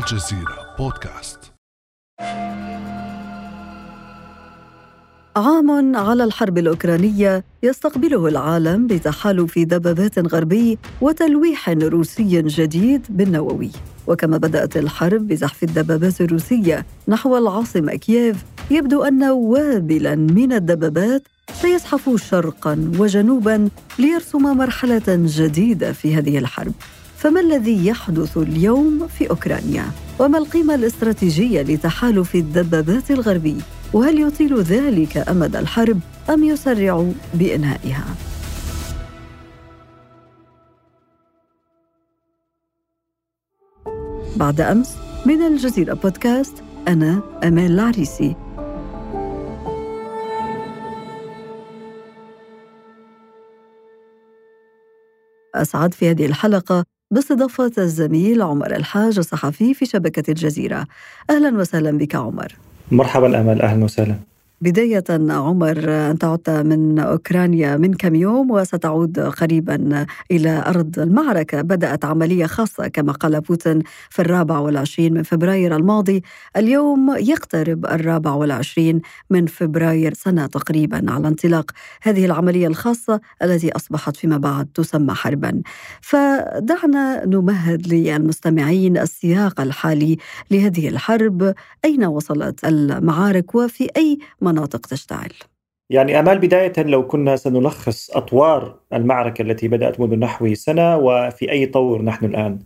الجزيرة بودكاست. عام على الحرب الأوكرانية يستقبله العالم بتحالف دبابات غربي وتلويح روسي جديد بالنووي. وكما بدأت الحرب بزحف الدبابات الروسية نحو العاصمة كييف يبدو أن وابلا من الدبابات سيزحف شرقا وجنوبا ليرسم مرحلة جديدة في هذه الحرب. فما الذي يحدث اليوم في أوكرانيا؟ وما القيمة الاستراتيجية لتحالف الدبابات الغربي؟ وهل يطيل ذلك أمد الحرب أم يسرع بإنهائها؟ بعد أمس من الجزيرة بودكاست أنا أمان العريسي. أسعد في هذه الحلقة باستضافة الزميل عمر الحاج الصحفي في شبكة الجزيرة. أهلا وسهلا بك عمر. مرحبا أمل. أهلا وسهلا. بداية عمر أنت عدت من أوكرانيا من كم يوم وستعود قريبا إلى أرض المعركة. بدأت عملية خاصة كما قال بوتين في الرابع والعشرين من فبراير الماضي. اليوم يقترب الرابع والعشرين من فبراير سنة تقريبا على انطلاق هذه العملية الخاصة التي أصبحت فيما بعد تسمى حربا. فدعنا نمهد للمستمعين السياق الحالي لهذه الحرب. أين وصلت المعارك؟ وفي أي مناطق تشتعل يعني أمال بداية لو كنا سنلخص أطوار المعركة التي بدأت منذ نحو سنة وفي أي طور نحن الآن.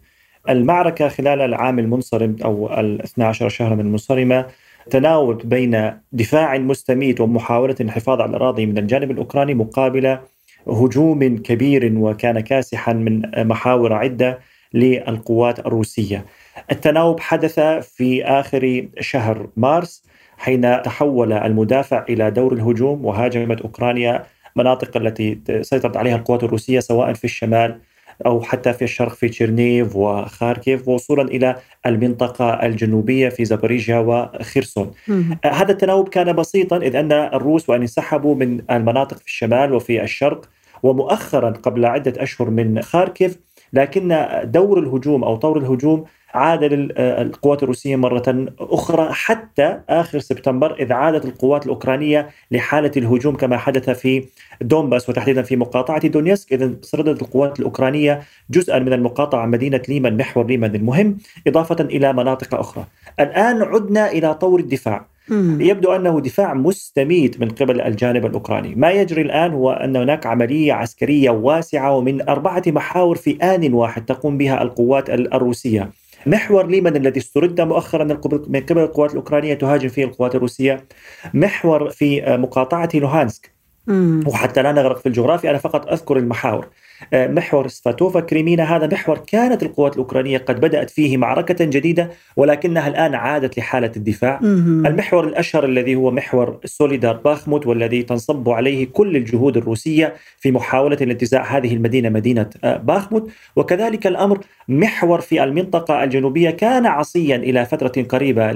المعركة خلال العام المنصرم أو ال 12 شهرا المنصرمة تناوبت بين دفاع مستميت ومحاولة الحفاظ على الأراضي من الجانب الأوكراني مقابل هجوم كبير وكان كاسحا من محاور عدة للقوات الروسية. التناوب حدث في آخر شهر مارس حين تحول المدافع إلى دور الهجوم وهاجمت أوكرانيا مناطق التي سيطرت عليها القوات الروسية سواء في الشمال أو حتى في الشرق في تشيرنيف وخاركيف وصولا إلى المنطقة الجنوبية في زابوريجيا وخيرسون. هذا التناوب كان بسيطا إذ أن الروس وان انسحبوا من المناطق في الشمال وفي الشرق ومؤخرا قبل عدة أشهر من خاركيف لكن دور الهجوم أو طور الهجوم عاد للقوات الروسية مرة أخرى حتى آخر سبتمبر إذ عادت القوات الأوكرانية لحالة الهجوم كما حدث في دونباس وتحديدا في مقاطعة دونيتسك إذ استردت القوات الأوكرانية جزءا من المقاطعة مدينة ليمان محور ليمان المهم إضافة إلى مناطق أخرى. الآن عدنا إلى طور الدفاع. يبدو أنه دفاع مستميت من قبل الجانب الأوكراني، ما يجري الآن هو أن هناك عملية عسكرية واسعة ومن أربعة محاور في آن واحد تقوم بها القوات الروسية. محور ليمان الذي استرد مؤخرا من قبل القوات الأوكرانية تهاجم فيه القوات الروسية. محور في مقاطعة لوهانسك وحتى لا نغرق في الجغرافيا أنا فقط أذكر المحاور. محور سفاتوفا كريمينا هذا محور كانت القوات الأوكرانية قد بدأت فيه معركة جديدة ولكنها الآن عادت لحالة الدفاع. المحور الأشهر الذي هو محور سوليدار باخموت والذي تنصب عليه كل الجهود الروسية في محاولة الانتزاع هذه المدينة مدينة آه، باخموت. وكذلك الأمر محور في المنطقة الجنوبية كان عصيا إلى فترة قريبة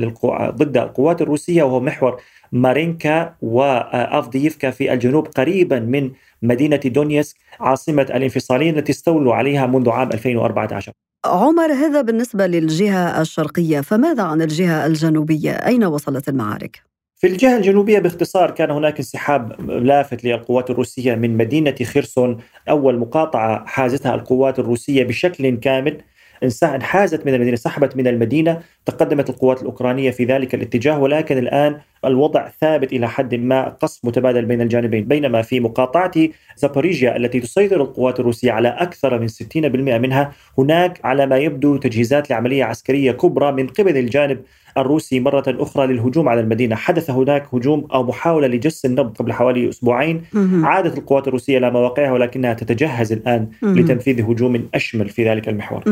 ضد القوات الروسية وهو محور مارينكا وافدييفكا في الجنوب قريبا من مدينة دونيسك عاصمة الانفصاليين التي استولوا عليها منذ عام 2014 عمر هذا بالنسبة للجهة الشرقية فماذا عن الجهة الجنوبية؟ أين وصلت المعارك؟ في الجهة الجنوبية باختصار كان هناك انسحاب لافت للقوات الروسية من مدينة خيرسون أول مقاطعة حازتها القوات الروسية بشكل كامل. انحازت من المدينة سحبت من المدينة تقدمت القوات الأوكرانية في ذلك الاتجاه ولكن الآن الوضع ثابت إلى حد ما قصف متبادل بين الجانبين بينما في مقاطعة زابوريجيا التي تسيطر القوات الروسية على أكثر من 60% منها هناك على ما يبدو تجهيزات لعملية عسكرية كبرى من قبل الجانب الروسي مرة أخرى للهجوم على المدينة. حدث هناك هجوم أو محاولة لجس النبض قبل حوالي أسبوعين. عادت القوات الروسية إلى مواقعها ولكنها تتجهز الآن لتنفيذ هجوم أشمل في ذلك المحور.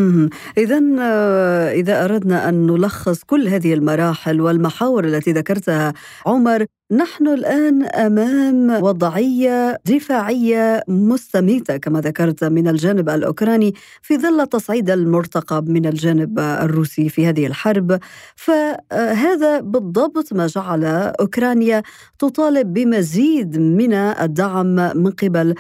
إذا آه، إذا أردنا أن نلخص كل هذه المراحل والمحاور التي ذكرتها عمر نحن الآن أمام وضعية دفاعية مستميتة كما ذكرت من الجانب الأوكراني في ظل التصعيد المرتقب من الجانب الروسي في هذه الحرب. فهذا بالضبط ما جعل أوكرانيا تطالب بمزيد من الدعم من قبل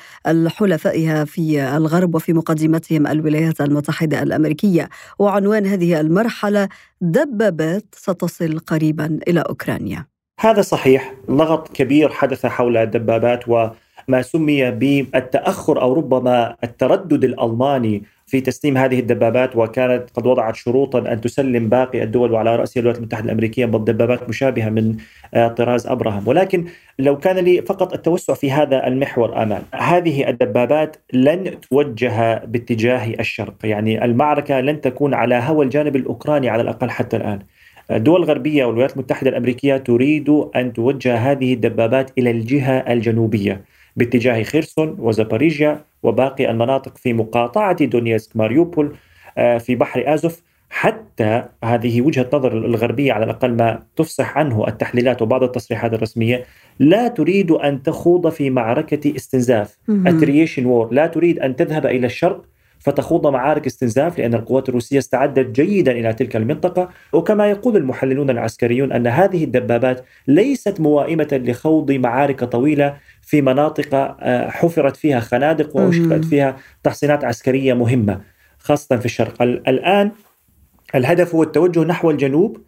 حلفائها في الغرب وفي مقدمتهم الولايات المتحدة الأمريكية. وعنوان هذه المرحلة دبابات ستصل قريبا إلى أوكرانيا. هذا صحيح لغط كبير حدث حول الدبابات وما سمي بالتأخر أو ربما التردد الألماني في تسليم هذه الدبابات وكانت قد وضعت شروطا أن تسلم باقي الدول وعلى راسها الولايات المتحدة الأمريكية بالدبابات مشابهة من آه، طراز أبراهام، ولكن لو كان لي فقط التوسع في هذا المحور آمال، هذه الدبابات لن توجه باتجاه الشرق، يعني المعركة لن تكون على هوى الجانب الأوكراني على الأقل حتى الآن. الدول الغربية والولايات المتحدة الأمريكية تريد أن توجه هذه الدبابات إلى الجهة الجنوبية باتجاه خيرسون وزاباريجيا وباقي المناطق في مقاطعة دونيسك ماريوبول آه، في بحر آزوف. حتى هذه وجهة نظر الغربية على الأقل ما تفصح عنه التحليلات وبعض التصريحات الرسمية لا تريد أن تخوض في معركة استنزاف. attrition war لا تريد أن تذهب إلى الشرق فتخوض معارك استنزاف لأن القوات الروسية استعدت جيدا إلى تلك المنطقة وكما يقول المحللون العسكريون أن هذه الدبابات ليست موائمة لخوض معارك طويلة في مناطق آه، حفرت فيها خنادق وأشكلت فيها تحصينات عسكرية مهمة خاصة في الشرق. الآن الهدف هو التوجه نحو الجنوب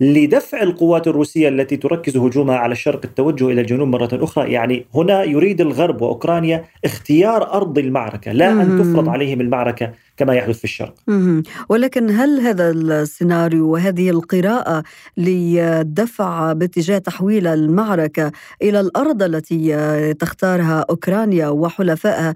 لدفع القوات الروسية التي تركز هجومها على الشرق التوجه إلى الجنوب مرة أخرى. يعني هنا يريد الغرب وأوكرانيا اختيار أرض المعركة لا أن تفرض عليهم المعركة كما يحدث في الشرق. ولكن هل هذا السيناريو وهذه القراءة لدفع باتجاه تحويل المعركة إلى الأرض التي تختارها أوكرانيا وحلفائها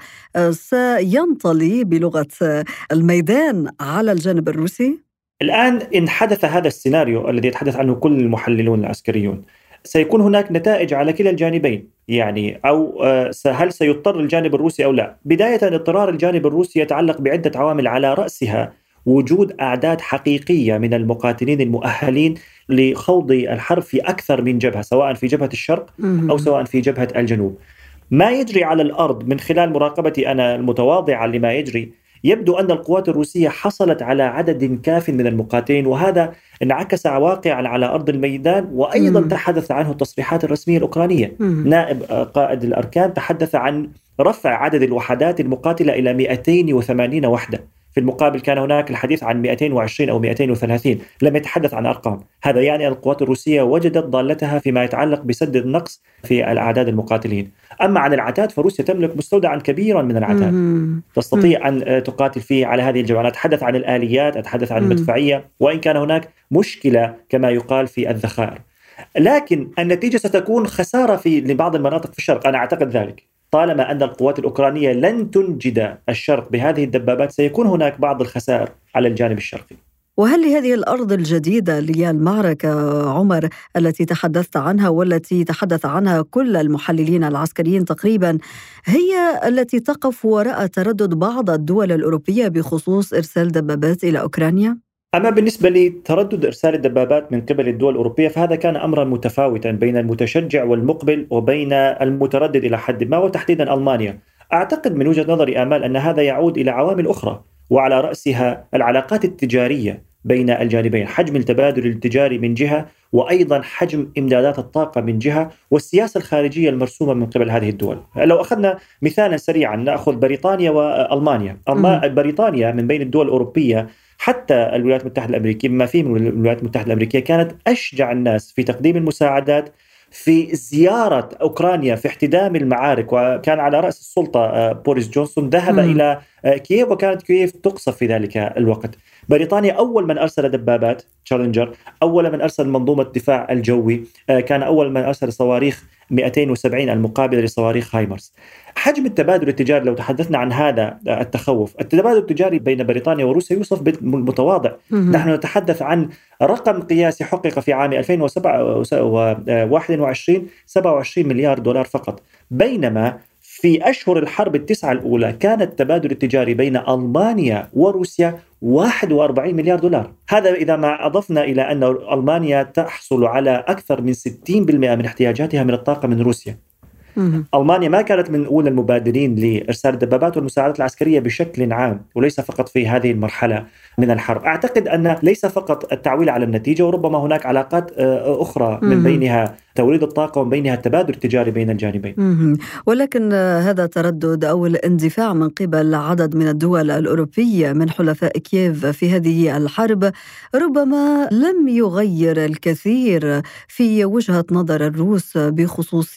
سينطلي بلغة الميدان على الجانب الروسي؟ الآن إن حدث هذا السيناريو الذي يتحدث عنه كل المحللون العسكريون سيكون هناك نتائج على كلا الجانبين يعني أو آه، هل سيضطر الجانب الروسي أو لا؟ بداية اضطرار الجانب الروسي يتعلق بعدة عوامل على رأسها وجود أعداد حقيقية من المقاتلين المؤهلين لخوض الحرب في أكثر من جبهة سواء في جبهة الشرق أو سواء في جبهة الجنوب. ما يجري على الأرض من خلال مراقبتي أنا المتواضعة لما يجري يبدو أن القوات الروسية حصلت على عدد كاف من المقاتلين وهذا انعكس واقعا على أرض الميدان وأيضا مم. تحدث عنه التصريحات الرسمية الأوكرانية مم. نائب قائد الأركان تحدث عن رفع عدد الوحدات المقاتلة إلى 280 وحدة في المقابل كان هناك الحديث عن 220 أو 230 لم يتحدث عن أرقام. هذا يعني أن القوات الروسية وجدت ضالتها فيما يتعلق بسد النقص في الأعداد المقاتلين. أما عن العتاد فروسيا تملك مستودعا كبيرا من العتاد. تستطيع أن تقاتل فيه على هذه الجولات أتحدث عن الآليات أتحدث عن المدفعية وإن كان هناك مشكلة كما يقال في الذخائر. لكن النتيجة ستكون خسارة في لبعض المناطق في الشرق. أنا أعتقد ذلك. طالما أن القوات الأوكرانية لن تنجد الشرق بهذه الدبابات سيكون هناك بعض الخسائر على الجانب الشرقي. وهل لهذه الأرض الجديدة للمعركه عمر التي تحدثت عنها والتي تحدث عنها كل المحللين العسكريين تقريبا هي التي تقف وراء تردد بعض الدول الأوروبية بخصوص إرسال دبابات إلى أوكرانيا؟ أما بالنسبة لتردد إرسال الدبابات من قبل الدول الأوروبية فهذا كان أمرا متفاوتا بين المتشجع والمقبل وبين المتردد إلى حد ما وتحديدا ألمانيا. أعتقد من وجهة نظري آمال أن هذا يعود إلى عوامل أخرى وعلى رأسها العلاقات التجارية بين الجانبين حجم التبادل التجاري من جهة وأيضا حجم إمدادات الطاقة من جهة والسياسة الخارجية المرسومة من قبل هذه الدول. لو أخذنا مثالا سريعا نأخذ بريطانيا وألمانيا. بريطانيا من بين الدول الأوروبية حتى الولايات المتحدة الأمريكية بما فيه من الولايات المتحدة الأمريكية كانت أشجع الناس في تقديم المساعدات في زيارة أوكرانيا في احتدام المعارك وكان على رأس السلطة آه، بوريس جونسون ذهب م. إلى آه، كييف وكانت كييف تقصف في ذلك الوقت بريطانيا أول من أرسل دبابات تشالنجر أول من أرسل منظومة الدفاع الجوي آه، كان أول من أرسل صواريخ 270 المقابلة لصواريخ هايمرس حجم التبادل التجاري لو تحدثنا عن هذا التخوف. التبادل التجاري بين بريطانيا وروسيا يوصف بالمتواضع نحن نتحدث عن رقم قياسي حقق في عام 2021 27 مليار دولار فقط. بينما في أشهر الحرب التسعة الأولى كان التبادل التجاري بين ألمانيا وروسيا 41 مليار دولار. هذا إذا ما أضفنا إلى أن ألمانيا تحصل على أكثر من 60% من احتياجاتها من الطاقة من روسيا. ألمانيا ما كانت من أولى المبادرين لإرسال الدبابات والمساعدات العسكرية بشكل عام وليس فقط في هذه المرحلة من الحرب. أعتقد أن ليس فقط التعويل على النتيجة وربما هناك علاقات آه، أخرى من بينها توليد الطاقة ومن بينها التبادل التجاري بين الجانبين. ولكن هذا تردد أو الاندفاع من قبل عدد من الدول الأوروبية من حلفاء كييف في هذه الحرب ربما لم يغير الكثير في وجهة نظر الروس بخصوص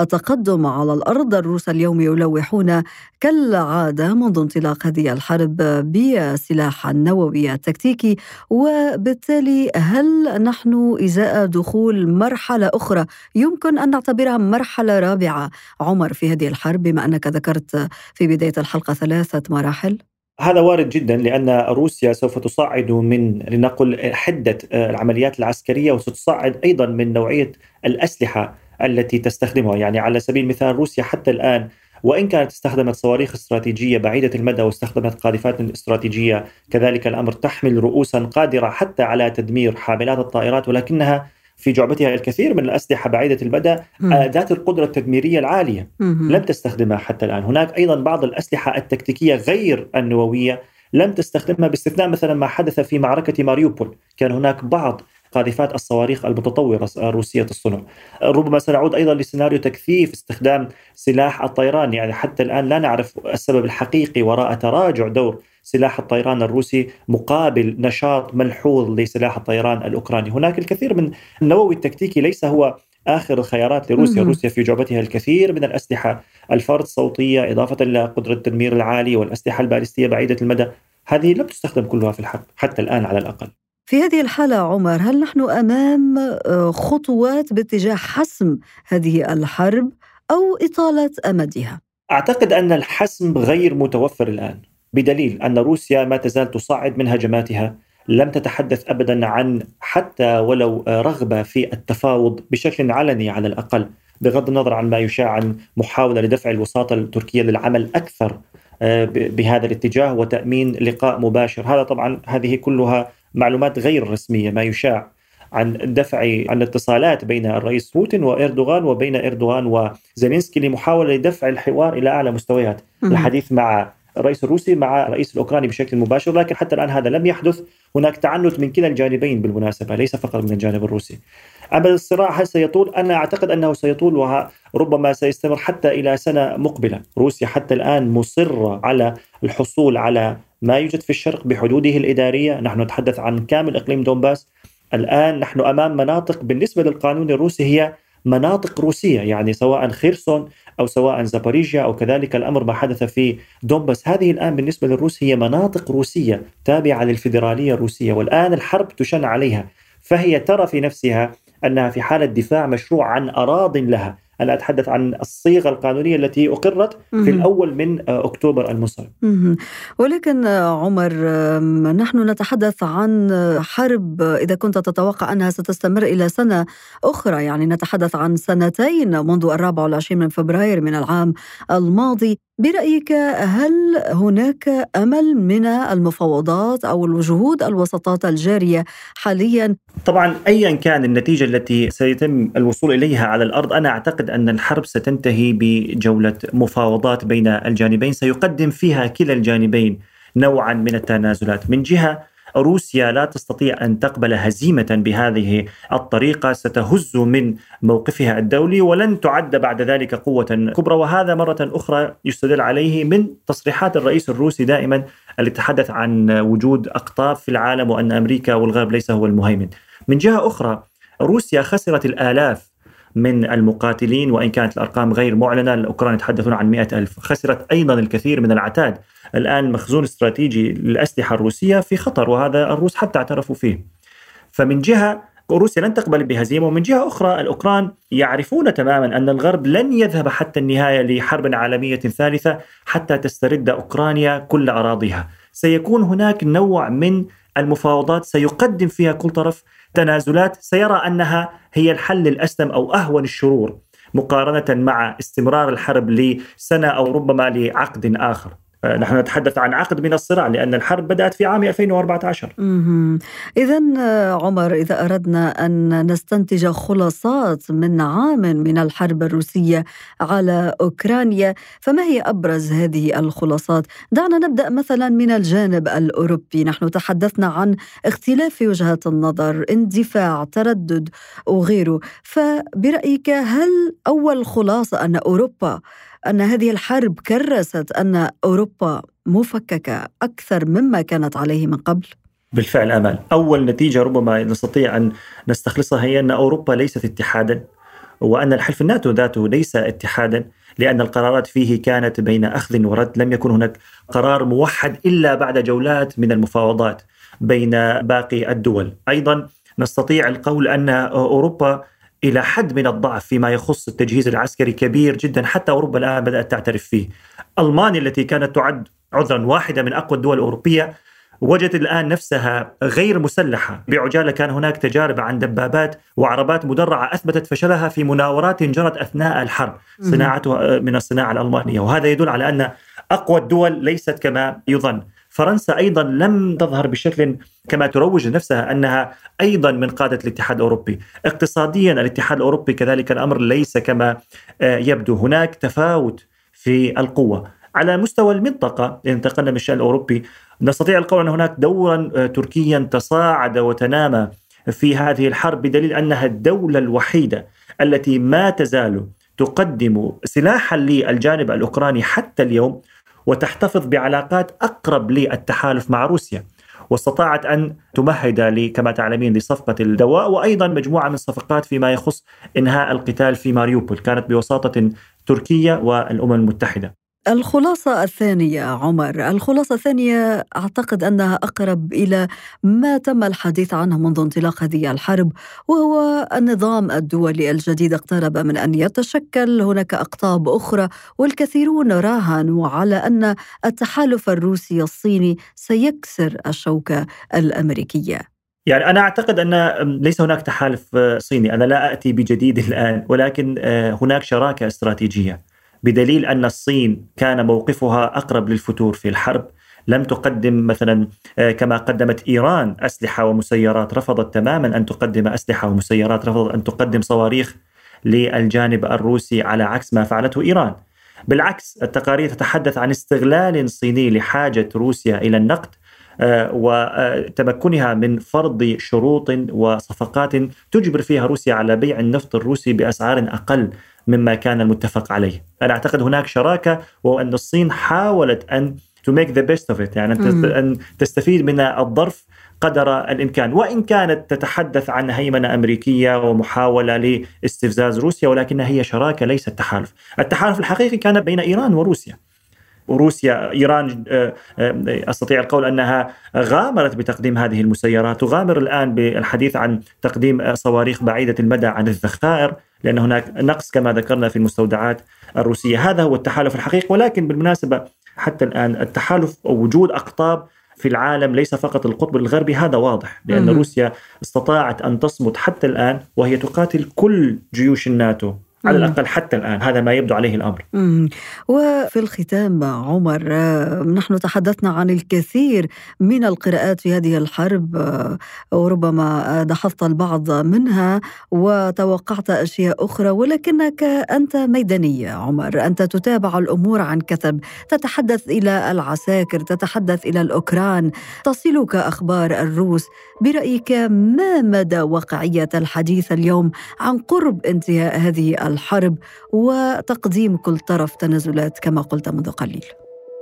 التقدم على الأرض. الروس اليوم يلوحون كالعادة منذ انطلاق هذه الحرب بسلاح النووي التكتيكي وبالتالي هل نحن إزاء دخول مرحلة أخرى يمكن أن نعتبرها مرحلة رابعة عمر في هذه الحرب بما أنك ذكرت في بداية الحلقة ثلاثة مراحل؟ هذا وارد جدا لأن روسيا سوف تصعد من لنقل حدة العمليات العسكرية وستصعد أيضا من نوعية الأسلحة التي تستخدمها، يعني على سبيل المثال روسيا حتى الآن وإن كانت استخدمت صواريخ استراتيجية بعيدة المدى واستخدمت قاذفات استراتيجية كذلك الأمر تحمل رؤوسا قادرة حتى على تدمير حاملات الطائرات ولكنها في جعبتها الكثير من الأسلحة بعيدة المدى ذات القدرة التدميرية العالية لم تستخدمها حتى الآن. هناك أيضا بعض الأسلحة التكتيكية غير النووية لم تستخدمها باستثناء مثلا ما حدث في معركة ماريوبول. كان هناك بعض قاذفات الصواريخ المتطورة الروسية الصنع. ربما سنعود أيضا لسيناريو تكثيف استخدام سلاح الطيران يعني حتى الآن لا نعرف السبب الحقيقي وراء تراجع دور سلاح الطيران الروسي مقابل نشاط ملحوظ لسلاح الطيران الأوكراني. هناك الكثير من النووي التكتيكي ليس هو آخر الخيارات لروسيا. روسيا في جعبتها الكثير من الأسلحة الفرد الصوتية إضافة إلى قدرة التدمير العالي والأسلحة البالستية بعيدة المدى. هذه لم تستخدم كلها في الحرب حتى الآن على الأقل. في هذه الحالة عمر هل نحن أمام آه، خطوات باتجاه حسم هذه الحرب أو إطالة أمدها؟ أعتقد أن الحسم غير متوفر الآن بدليل أن روسيا ما تزال تصعد من هجماتها لم تتحدث ابدا عن حتى ولو رغبة في التفاوض بشكل علني على الأقل بغض النظر عن ما يشاع عن محاولة لدفع الوساطة التركية للعمل أكثر آه، بهذا الاتجاه وتأمين لقاء مباشر، هذا طبعا هذه كلها معلومات غير رسمية ما يشاع عن دفع عن الاتصالات بين الرئيس بوتين وإردوغان وبين إردوغان وزيلينسكي لمحاولة لدفع الحوار إلى أعلى مستويات، الحديث مع الرئيس الروسي مع الرئيس الأوكراني بشكل مباشر لكن حتى الآن هذا لم يحدث. هناك تعنت من كلا الجانبين بالمناسبة ليس فقط من الجانب الروسي. أما الصراع هل سيطول؟ أنا أعتقد أنه سيطول وربما سيستمر حتى إلى سنة مقبلة. روسيا حتى الآن مصرة على الحصول على ما يوجد في الشرق بحدوده الإدارية. نحن نتحدث عن كامل إقليم دونباس. الآن نحن أمام مناطق بالنسبة للقانون الروسي هي مناطق روسية يعني سواء خيرسون أو سواء زاباريجيا أو كذلك الأمر ما حدث في دومباس هذه الآن بالنسبة للروس هي مناطق روسية تابعة للفيدرالية الروسية والآن الحرب تشن عليها. فهي ترى في نفسها أنها في حالة دفاع مشروع عن أراض لها. أنا أتحدث عن الصيغة القانونية التي أقرت في الأول من آه، أكتوبر المنصرم ولكن آه، عمر نحن نتحدث عن حرب إذا كنت تتوقع أنها ستستمر إلى سنة أخرى. يعني نتحدث عن سنتين منذ الرابع والعشرين من فبراير من العام الماضي. برأيك هل هناك أمل من المفاوضات أو الجهود الوسطات الجارية حاليا؟ طبعا أيا كان النتيجة التي سيتم الوصول إليها على الأرض أنا أعتقد أن الحرب ستنتهي بجولة مفاوضات بين الجانبين سيقدم فيها كلا الجانبين نوعا من التنازلات من جهة روسيا لا تستطيع أن تقبل هزيمة بهذه الطريقة ستهز من موقفها الدولي ولن تعد بعد ذلك قوة كبرى وهذا مرة أخرى يستدل عليه من تصريحات الرئيس الروسي دائما اللي تحدث عن وجود أقطاب في العالم وأن أمريكا والغرب ليس هو المهيمن. من جهة أخرى روسيا خسرت الآلاف من المقاتلين وإن كانت الأرقام غير معلنة. الأوكران يتحدثون عن مئة ألف. خسرت أيضا الكثير من العتاد. الآن مخزون استراتيجي للأسلحة الروسية في خطر وهذا الروس حتى اعترفوا فيه. فمن جهة روسيا لن تقبل بهزيمة ومن جهة أخرى الأوكران يعرفون تماما أن الغرب لن يذهب حتى النهاية لحرب عالمية ثالثة حتى تسترد أوكرانيا كل أراضيها. سيكون هناك نوع من المفاوضات سيقدم فيها كل طرف تنازلات سيرى أنها هي الحل الأسلم أو أهون الشرور مقارنة مع استمرار الحرب لسنة أو ربما لعقد آخر. آه، نحن نتحدث عن عقد من الصراع لأن الحرب بدأت في عام 2014 إذا آه، عمر إذا أردنا أن نستنتج خلاصات من عام من الحرب الروسية على أوكرانيا فما هي أبرز هذه الخلاصات؟ دعنا نبدأ مثلا من الجانب الأوروبي. نحن تحدثنا عن اختلاف وجهات النظر اندفاع تردد وغيره. فبرأيك هل أول خلاصة أن أوروبا أن هذه الحرب كرست أن أوروبا مفككة أكثر مما كانت عليه من قبل؟ بالفعل امل، أول نتيجة ربما نستطيع أن نستخلصها هي أن أوروبا ليست اتحادا وأن الحلف الناتو ذاته ليس اتحادا لأن القرارات فيه كانت بين أخذ ورد، لم يكن هناك قرار موحد إلا بعد جولات من المفاوضات بين باقي الدول، أيضا نستطيع القول أن أوروبا إلى حد من الضعف فيما يخص التجهيز العسكري كبير جدا حتى أوروبا الآن بدأت تعترف فيه. ألمانيا التي كانت تعد عذرا واحدة من أقوى الدول الأوروبية وجدت الآن نفسها غير مسلحة. بعجالة كان هناك تجارب عن دبابات وعربات مدرعة أثبتت فشلها في مناورات جرت أثناء الحرب صناعتها من الصناعة الألمانية. وهذا يدل على أن أقوى الدول ليست كما يظن. فرنسا أيضا لم تظهر بشكل كما تروج نفسها أنها أيضا من قادة الاتحاد الأوروبي، اقتصاديا الاتحاد الأوروبي كذلك الأمر ليس كما آه، يبدو، هناك تفاوت في القوة، على مستوى المنطقة إن انتقلنا من الشأن الأوروبي نستطيع القول أن هناك دورا آه، تركيا تصاعد وتنامى في هذه الحرب بدليل أنها الدولة الوحيدة التي ما تزال تقدم سلاحا للجانب الأوكراني حتى اليوم. وتحتفظ بعلاقات أقرب للتحالف مع روسيا واستطاعت أن تمهد كما تعلمين لصفقة الدواء وأيضا مجموعة من الصفقات فيما يخص إنهاء القتال في ماريوبول كانت بوساطة تركيا والأمم المتحدة. الخلاصة الثانية عمر الخلاصة الثانية أعتقد أنها أقرب إلى ما تم الحديث عنه منذ انطلاق هذه الحرب وهو النظام الدولي الجديد اقترب من أن يتشكل. هناك أقطاب أخرى والكثيرون راهنوا على أن التحالف الروسي الصيني سيكسر الشوكة الأمريكية يعني أنا أعتقد أن ليس هناك تحالف صيني أنا لا أتي بجديد الآن ولكن آه، هناك شراكة استراتيجية. بدليل أن الصين كان موقفها أقرب للفتور في الحرب لم تقدم مثلا آه، كما قدمت إيران أسلحة ومسيرات رفضت تماما أن تقدم أسلحة ومسيرات رفضت أن تقدم صواريخ للجانب الروسي على عكس ما فعلته إيران. بالعكس التقارير تتحدث عن استغلال صيني لحاجة روسيا إلى النقد آه، وتمكنها من فرض شروط وصفقات تجبر فيها روسيا على بيع النفط الروسي بأسعار أقل مما كان المتفق عليه أنا أعتقد هناك شراكة وأن الصين حاولت أن to make the best of it يعني أن تستفيد من الظرف قدر الإمكان وإن كانت تتحدث عن هيمنة أمريكية ومحاولة لاستفزاز روسيا ولكنها هي شراكة ليست تحالف. التحالف الحقيقي كان بين إيران وروسيا. وروسيا إيران آه، آه، أستطيع القول أنها غامرت بتقديم هذه المسيرات تغامر الآن بالحديث عن تقديم صواريخ بعيدة المدى عن الذخائر لأن هناك نقص كما ذكرنا في المستودعات الروسية. هذا هو التحالف الحقيقي ولكن بالمناسبة حتى الآن التحالف أو وجود أقطاب في العالم ليس فقط القطب الغربي هذا واضح لأن روسيا استطاعت أن تصمد حتى الآن وهي تقاتل كل جيوش الناتو. على الأقل حتى الآن هذا ما يبدو عليه الأمر. وفي الختام عمر نحن تحدثنا عن الكثير من القراءات في هذه الحرب وربما دحضت البعض منها وتوقعت أشياء أخرى ولكنك أنت ميدانية عمر. أنت تتابع الأمور عن كثب تتحدث إلى العساكر تتحدث إلى الأوكران تصلك أخبار الروس. برأيك ما مدى واقعية الحديث اليوم عن قرب انتهاء هذه الحرب وتقديم كل طرف تنازلات كما قلت منذ قليل.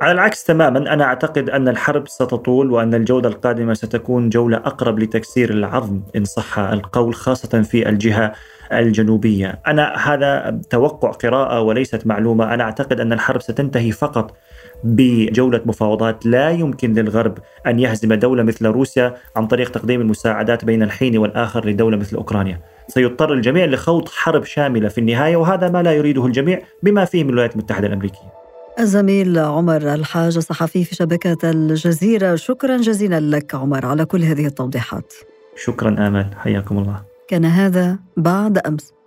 على العكس تماما أنا أعتقد أن الحرب ستطول وأن الجولة القادمة ستكون جولة أقرب لتكسير العظم إن صح القول خاصة في الجهة الجنوبية، أنا هذا توقع قراءة وليست معلومة، أنا أعتقد أن الحرب ستنتهي فقط بجولة مفاوضات لا يمكن للغرب أن يهزم دولة مثل روسيا عن طريق تقديم المساعدات بين الحين والآخر لدولة مثل أوكرانيا. سيضطر الجميع لخوض حرب شاملة في النهاية وهذا ما لا يريده الجميع بما فيه من الولايات المتحدة الأمريكية. الزميل عمر الحاج صحفي في شبكة الجزيرة. شكرا جزيلا لك عمر على كل هذه التوضيحات. شكرا آمل. حياكم الله. كان هذا بعد أمس.